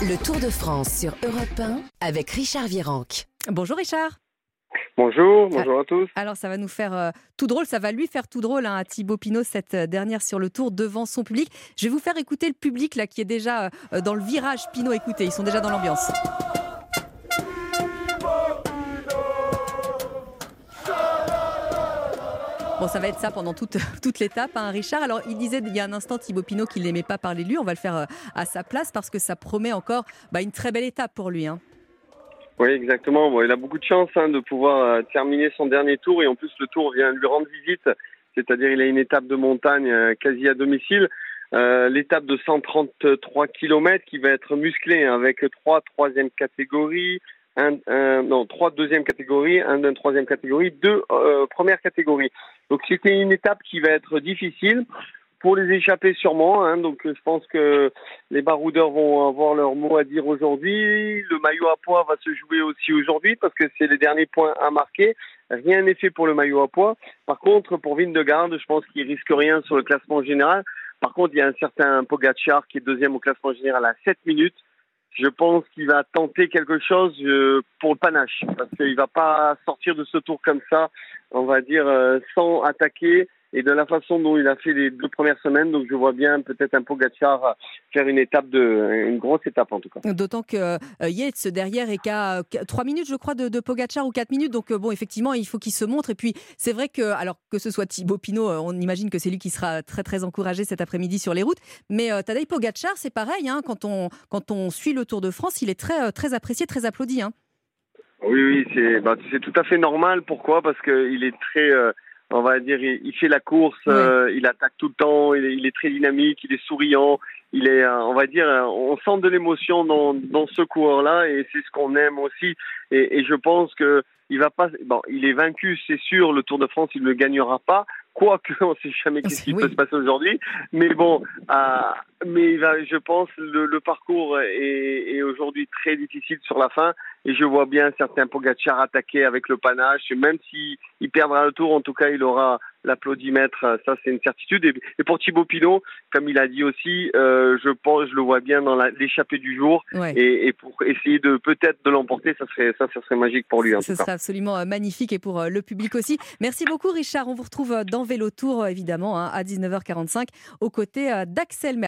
Le Tour de France sur Europe 1 avec Richard Virenque. Bonjour Richard. Bonjour, bonjour à tous. Alors ça va nous faire euh, tout drôle, ça va lui faire tout drôle hein, à Thibaut Pinot cette euh, dernière sur le tour devant son public. Je vais vous faire écouter le public là qui est déjà euh, dans le virage Pinot. Écoutez, ils sont déjà dans l'ambiance. Bon, ça va être ça pendant toute, l'étape, hein, Richard. Alors, il disait il y a un instant, Thibaut Pinot, qu'il n'aimait pas parler lui. On va le faire euh, à sa place parce que ça promet encore bah, une très belle étape pour lui. Hein. Oui, exactement. Il a beaucoup de chance hein, de pouvoir euh, terminer son dernier tour et en plus, le tour vient lui rendre visite. C'est-à-dire, il a une étape de montagne euh, quasi à domicile. l'étape de 133 km qui va être musclée hein, avec trois troisième catégories, un, non, trois deuxième catégorie, un d'une troisième catégorie, deux euh, première catégorie. Donc c'était une étape qui va être difficile pour les échapper sûrement. Hein, donc je pense que les baroudeurs vont avoir leur mot à dire aujourd'hui. Le maillot à poids va se jouer aussi aujourd'hui parce que c'est les derniers points à marquer. Rien n'est fait pour le maillot à poids. Par contre, pour Vindegarde, je pense qu'il risque rien sur le classement général. Par contre, il y a un certain Pogacar qui est deuxième au classement général à 7 minutes je pense qu'il va tenter quelque chose euh, pour le panache, parce qu'il va pas sortir de ce tour comme ça, on va dire, euh, sans attaquer et de la façon dont il a fait les deux premières semaines. Donc je vois bien peut-être un Pogacar faire une étape de une grosse étape en tout cas. D'autant que euh, Yates derrière est qu'à 3 minutes je crois de, de Pogacar ou 4 minutes. Donc euh, bon effectivement il faut qu'il se montre. Et puis c'est vrai que alors que ce soit Thibaut Pinot, euh, on imagine que c'est lui qui sera très très encouragé cet après-midi sur les routes. Mais euh, Tadej Pogacar c'est pareil. Hein, quand on quand on suit le Tour de France, il est très très apprécié, très applaudi. Hein. Oui oui c'est bah, c'est tout à fait normal. Pourquoi? Parce qu'il est très on va dire, il, fait la course, euh, il attaque tout le temps, il est, très dynamique, il est souriant, il est, euh, on va dire, euh, on sent de l'émotion dans, dans ce coureur-là et c'est ce qu'on aime aussi. Et, et, je pense que il va pas, bon, il est vaincu, c'est sûr, le Tour de France, il ne le gagnera pas. Quoique, on ne sait jamais ce qui peut se passer aujourd'hui. Mais bon, mais il va, je pense, le, le parcours est, est aujourd'hui très difficile sur la fin et je vois bien certains Pogacar attaquer avec le panache. Même s'il perdra le tour, en tout cas, il aura l'applaudimètre. Ça, c'est une certitude. Et, pour Thibaut Pinot, comme il a dit aussi, euh, je pense, je le vois bien dans l'échappée du jour. Et, pour essayer de peut-être de l'emporter, ça serait, ça, ça serait magique pour lui. En Ce serait absolument euh, magnifique et pour euh, le public aussi. Merci beaucoup, Richard. On vous retrouve dans Vélo Tour, évidemment, hein, à 19h45, aux côtés d'Axel